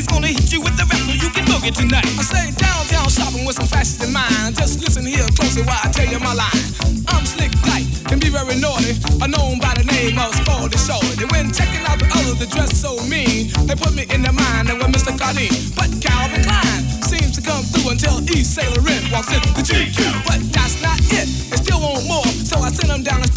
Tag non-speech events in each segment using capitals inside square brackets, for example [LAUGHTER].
He's gonna hit you with the rap so you can boogie tonight. I stay downtown shopping with some fashion in mind. Just listen here closely while I tell you my line. I'm slick tight, can be very naughty. I'm known by the name of Spaldy Shorty. When checking out the others, the dress so mean. They put me in their mind and with Mr. Carlin. But Calvin Klein seems to come through until East Sailor Red walks in the GQ. But that's not it, they still want more. So I send them down the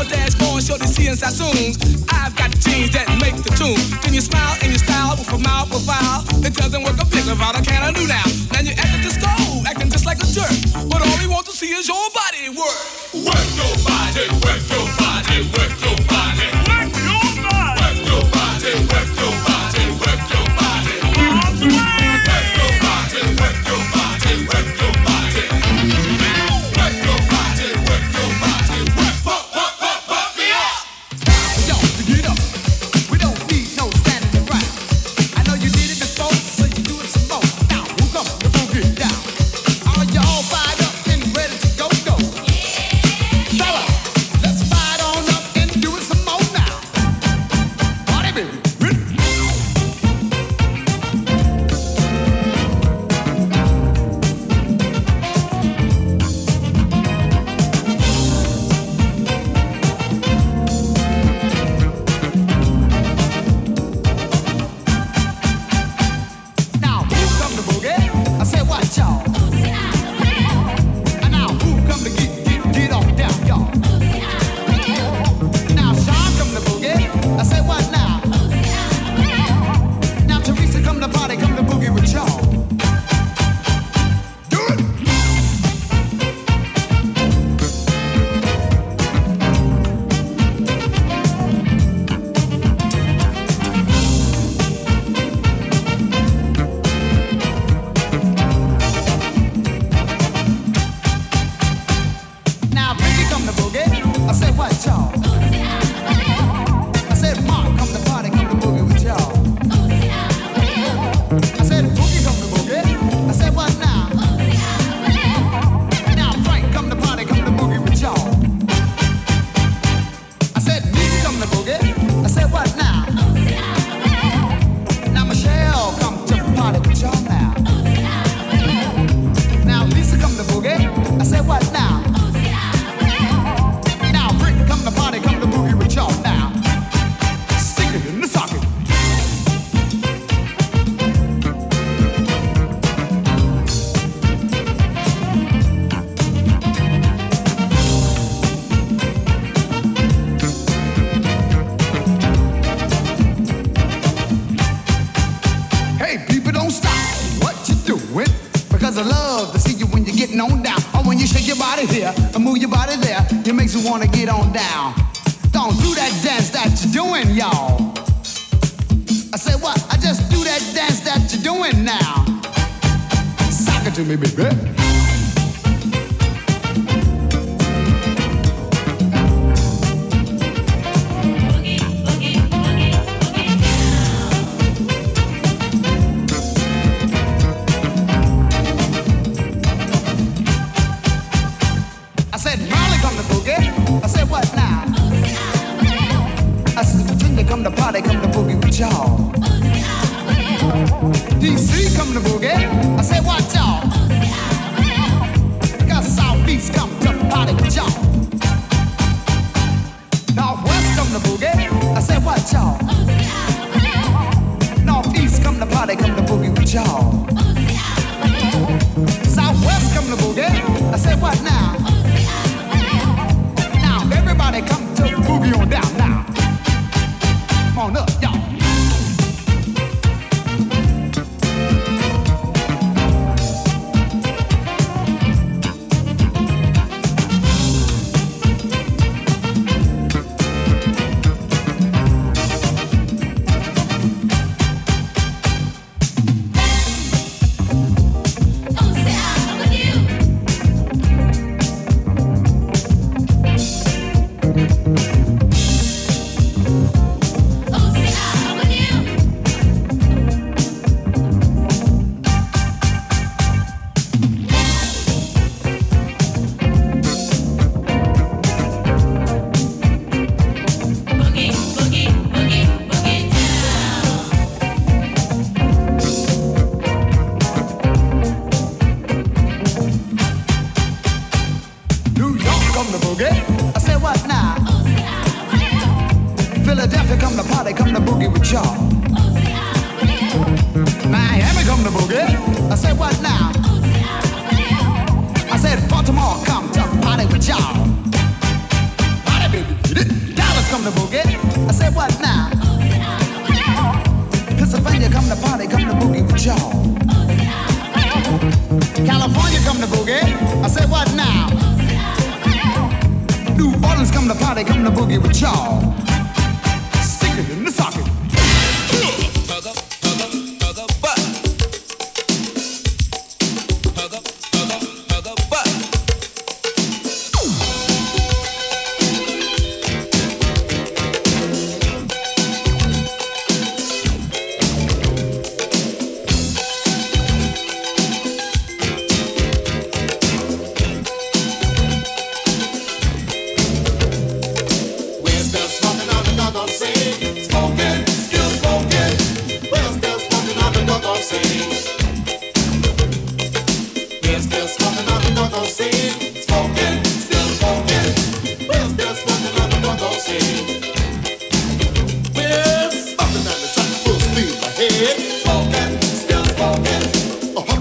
your dashboard show the seeing sassoons. I've got the jeans that make the tune. Can you smile and your style with a mouth profile. It doesn't work a bit without a can of do now. Now you're acting the stove, acting just like a jerk. But all we want to see is your body work.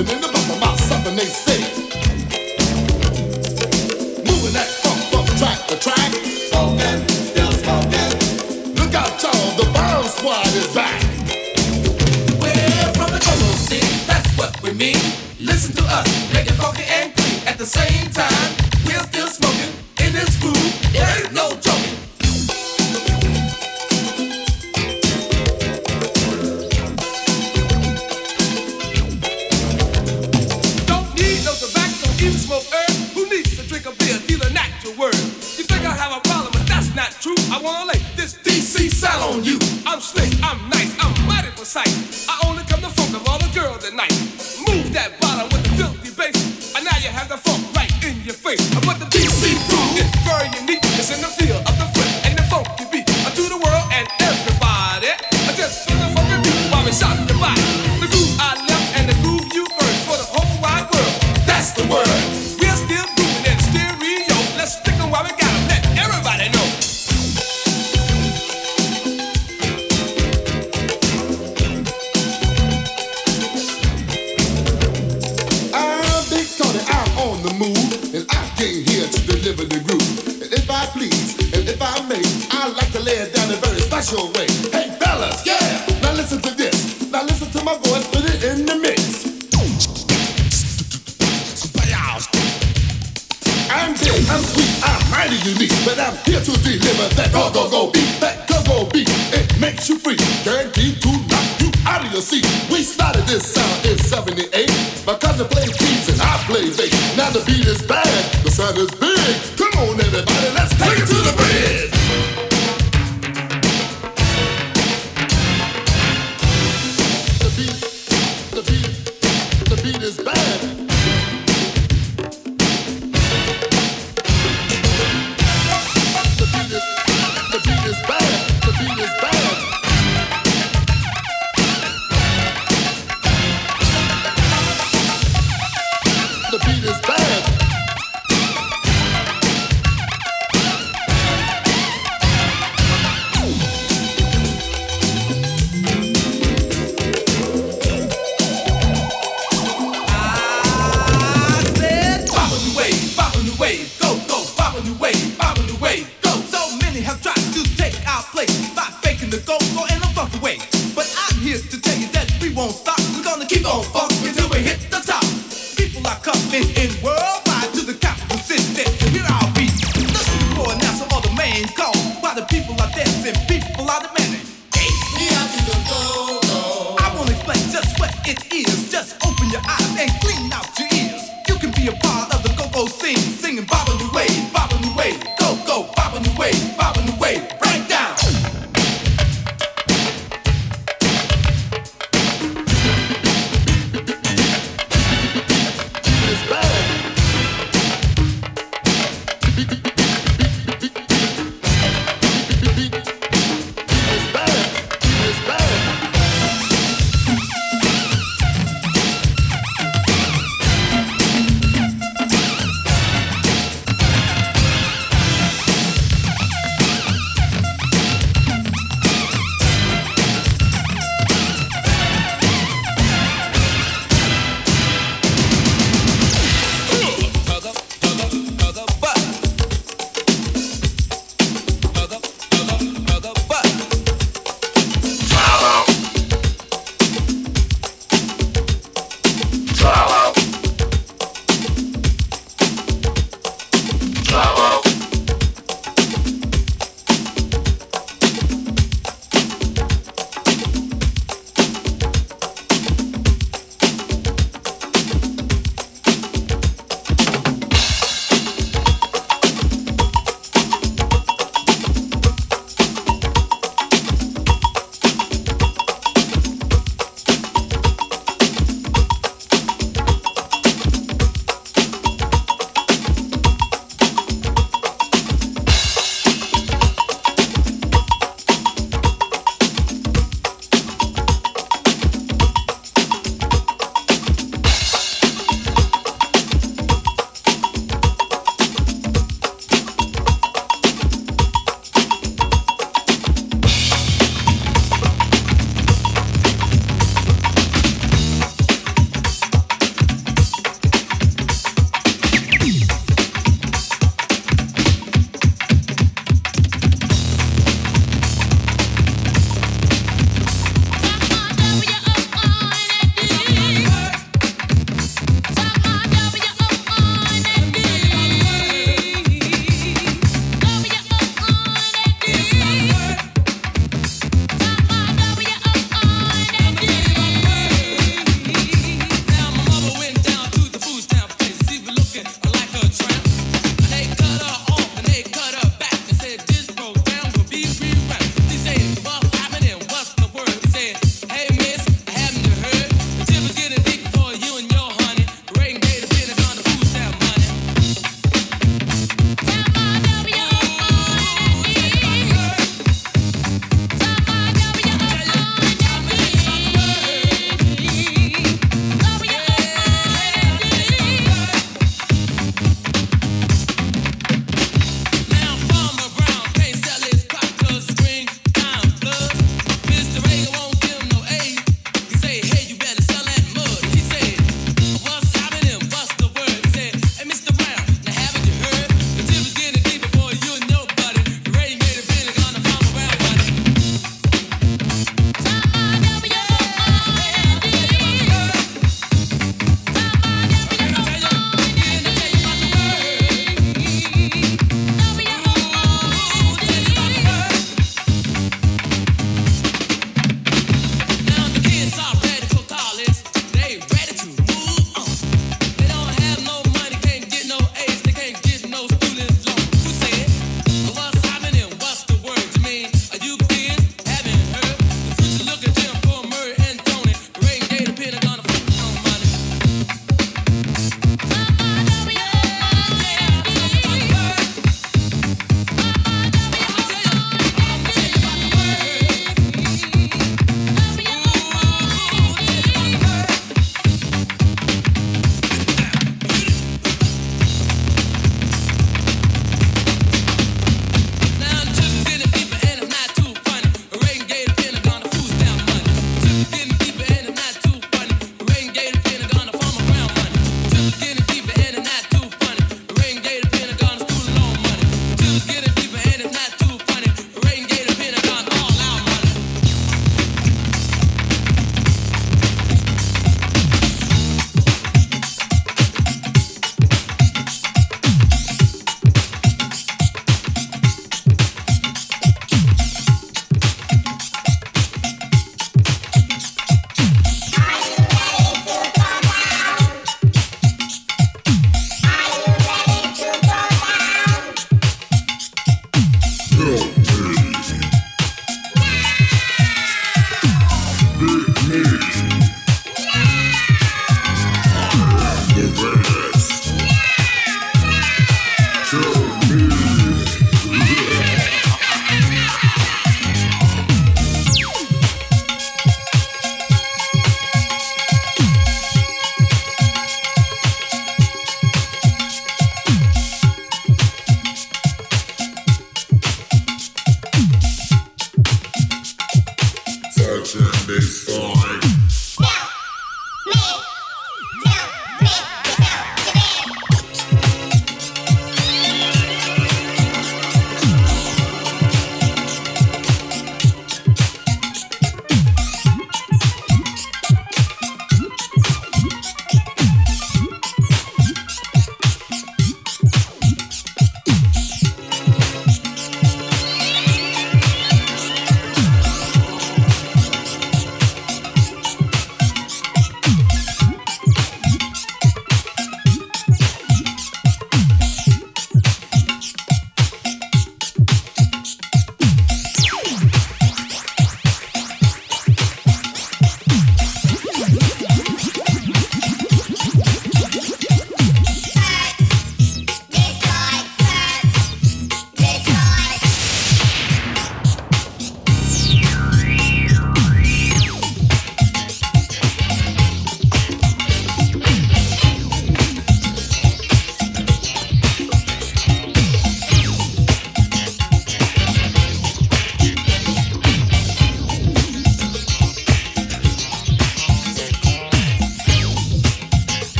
A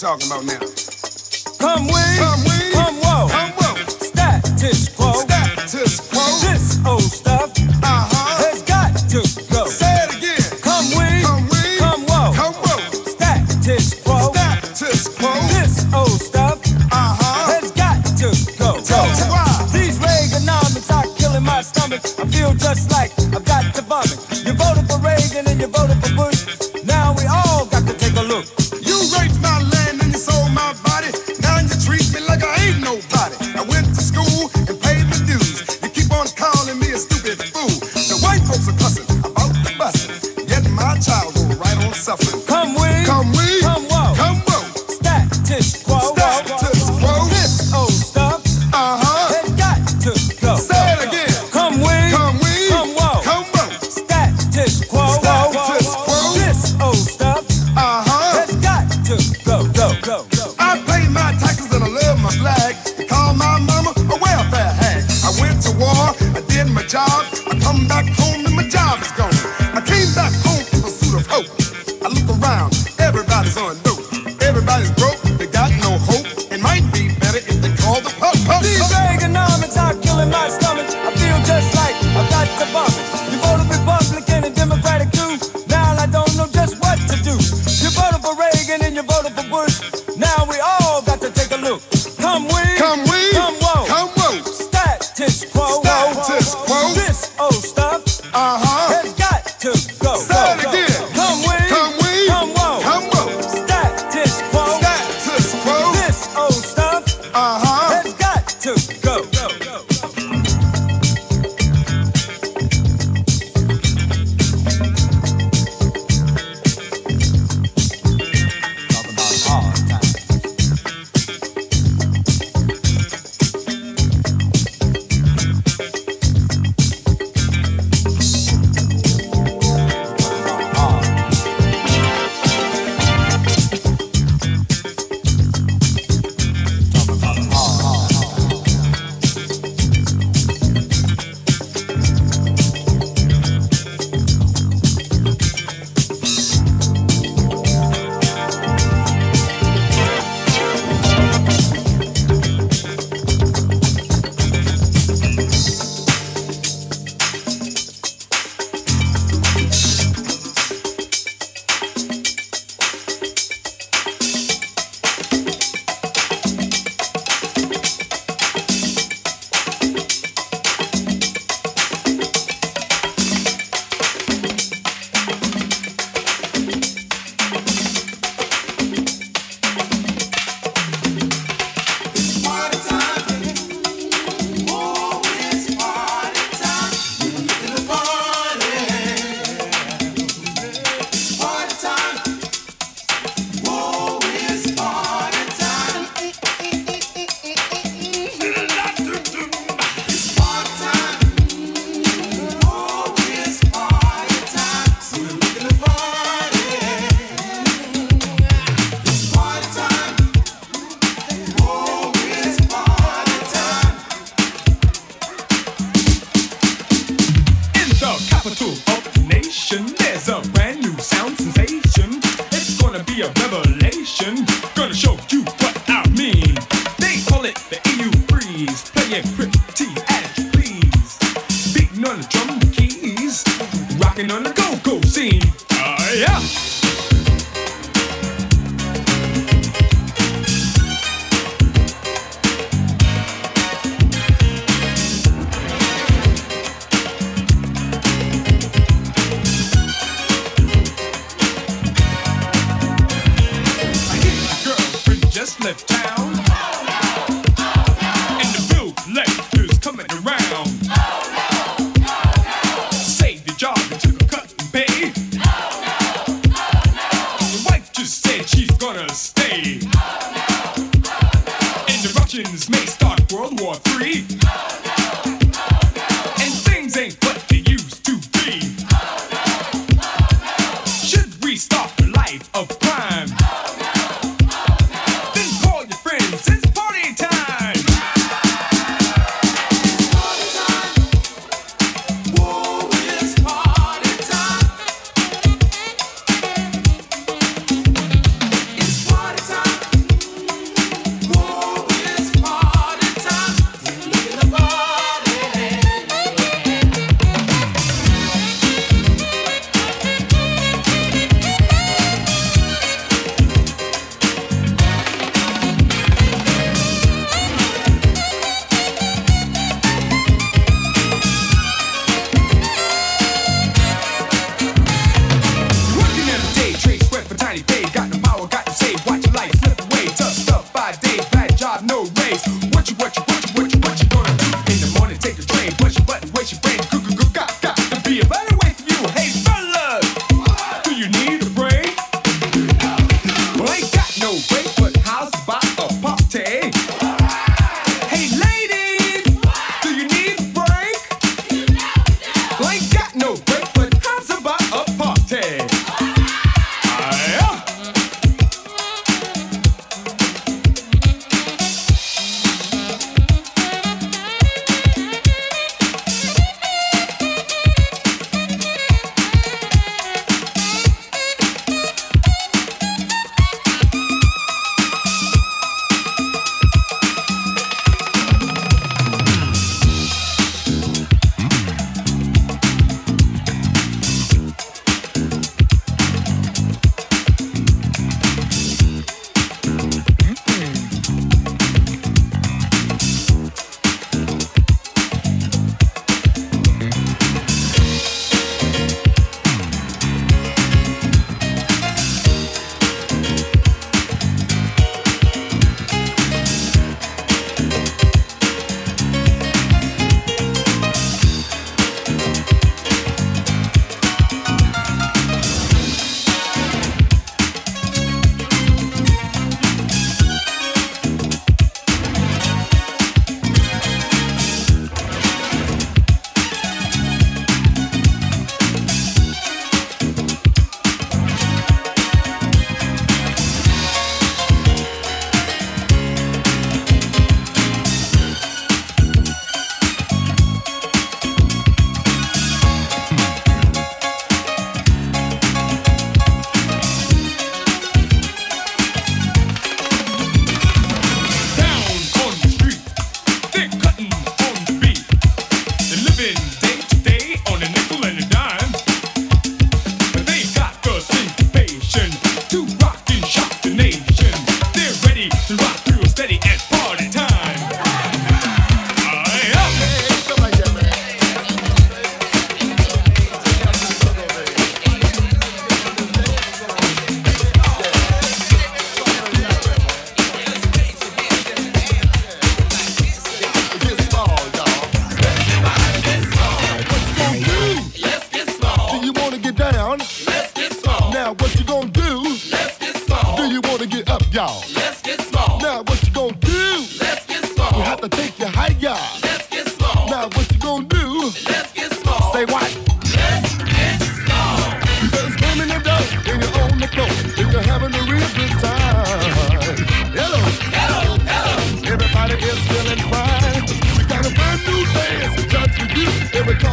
talking about now. Come with. Come we, slip.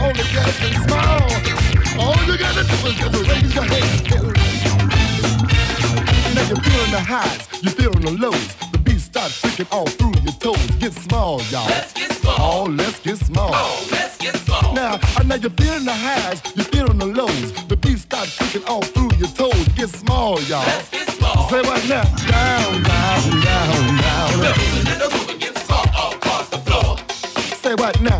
only girls can smile. All you gotta do is just raise your head. Now you're feeling the highs, you're feeling the lows. The beat starts freaking all through your toes. Get small, y'all. Let's get small. Oh, let's get small. Oh, let's get small. Now, I know you're feeling the highs, you're feeling the lows. The beat starts freaking all through your toes. Get small, y'all. Let's get small. Say what now? Down, down, down, down. The moving and the moving gets small all across the floor. Say what now?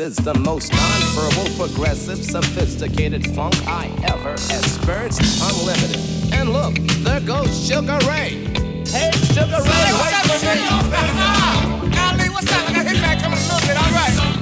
Is the most non-verbal, progressive, sophisticated funk I ever experienced. Unlimited. And look, there goes Sugar Ray. Hey, Sugar Ray, wait for me. Ali, what's up? I got hit back coming a little bit. All right.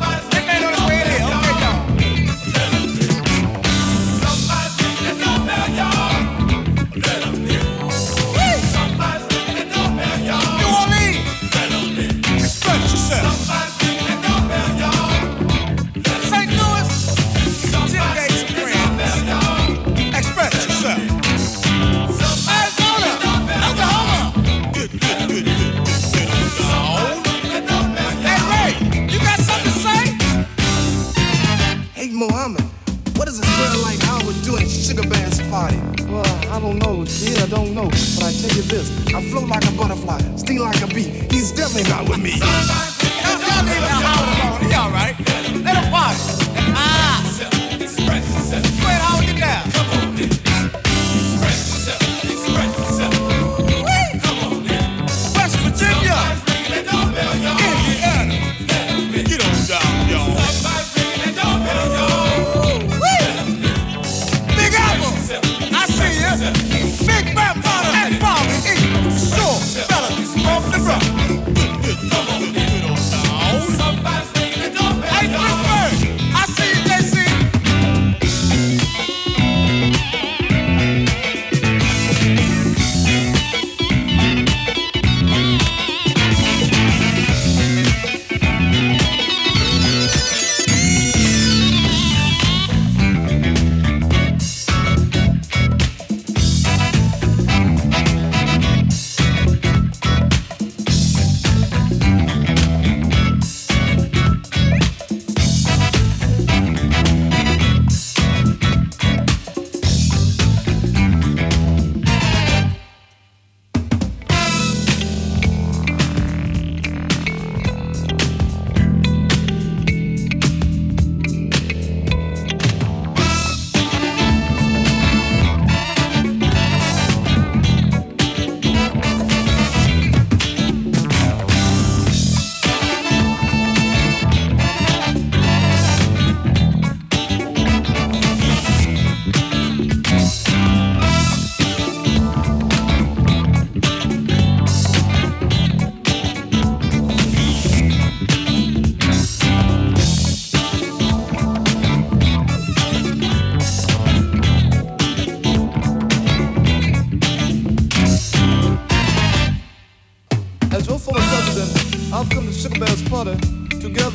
I float like a butterfly, sting like a bee. He's definitely not with me.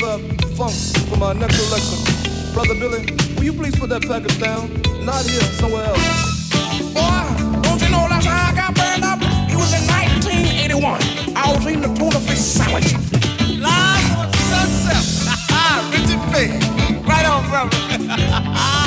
To funk for my next election. Brother Billy, will you please put that package down? Not here, somewhere else. Boy, don't you know that's how I got burned up? It was in 1981. I was eating a tuna fish sandwich. Live on sunset. [LAUGHS] Richard Big. Right on, brother. [LAUGHS]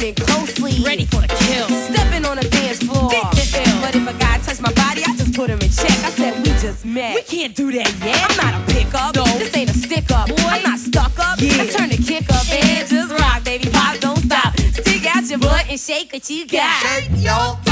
monitored it closely. Ready for the kill. Stepping on a dance floor. But if a guy touched my body, I just put him in check. I said, we just met. We can't do that yet. I'm not a pickup. No. This ain't a stick up. Boy. I'm not stuck up. Yeah. I turn the kick up and just rock, baby. Pop, don't stop. Stick out your butt and shake what you got. Shake your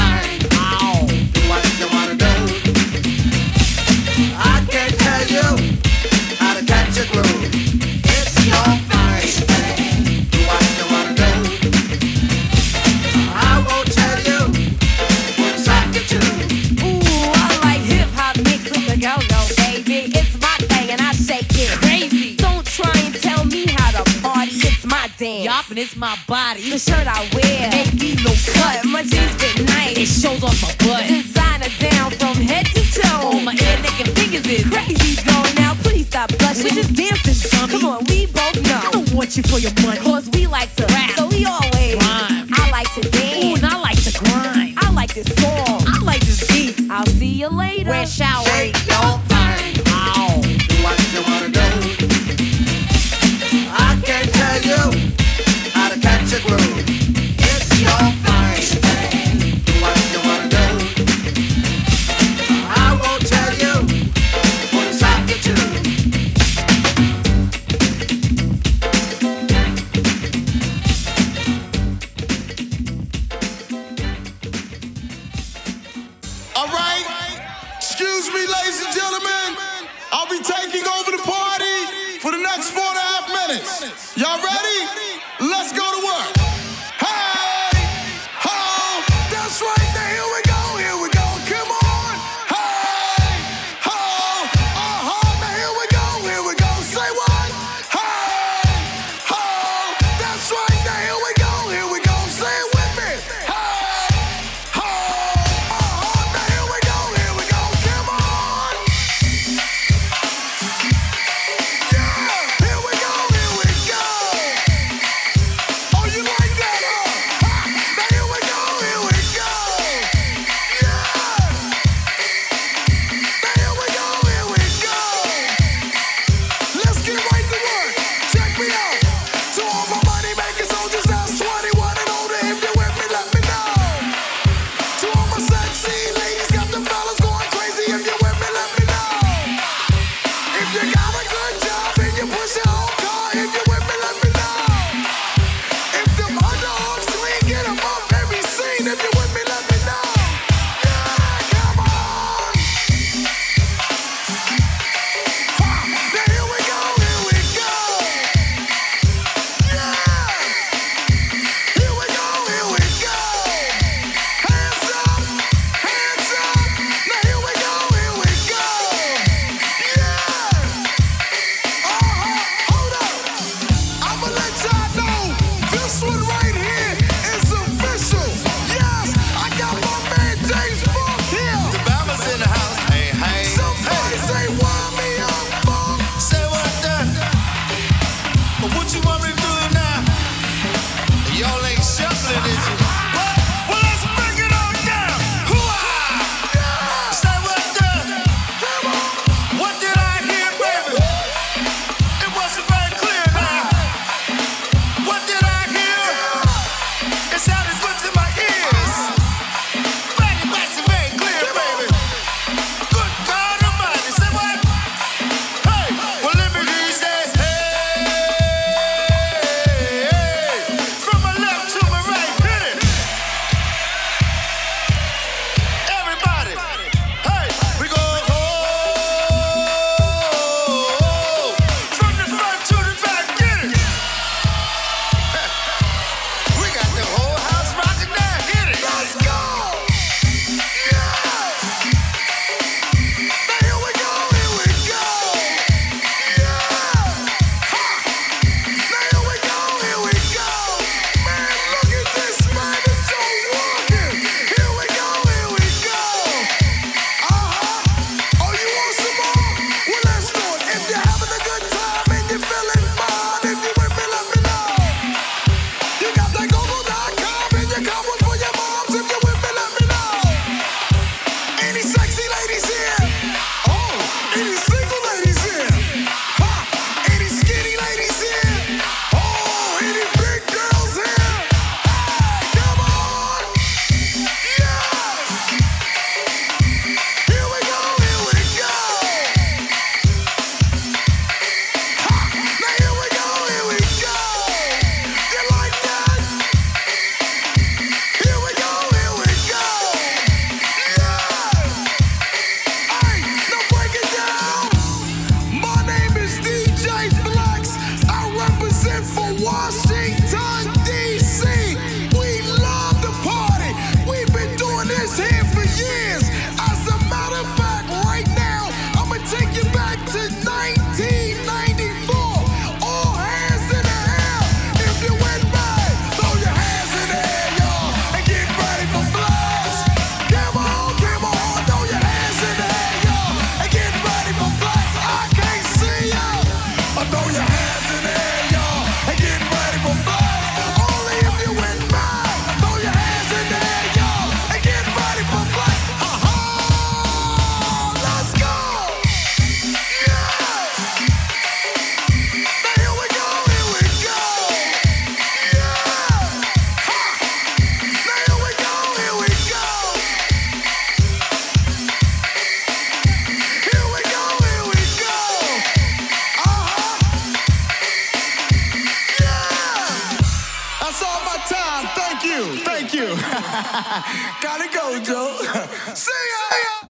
it's my body. The shirt I wear ain't me look cut. My jeans fit nice. It shows off my butt. Designer down from head to toe. On my head, neck, and fingers is crazy gone. Now please stop blushing. We're just dancing, dummy. Come on, we both know. I don't want you for your money. Cause we like to rap. So we always rhyme. I like to dance. Ooh, and I like to grind. I like this song. I like this beat. I'll see you later. Where shall we?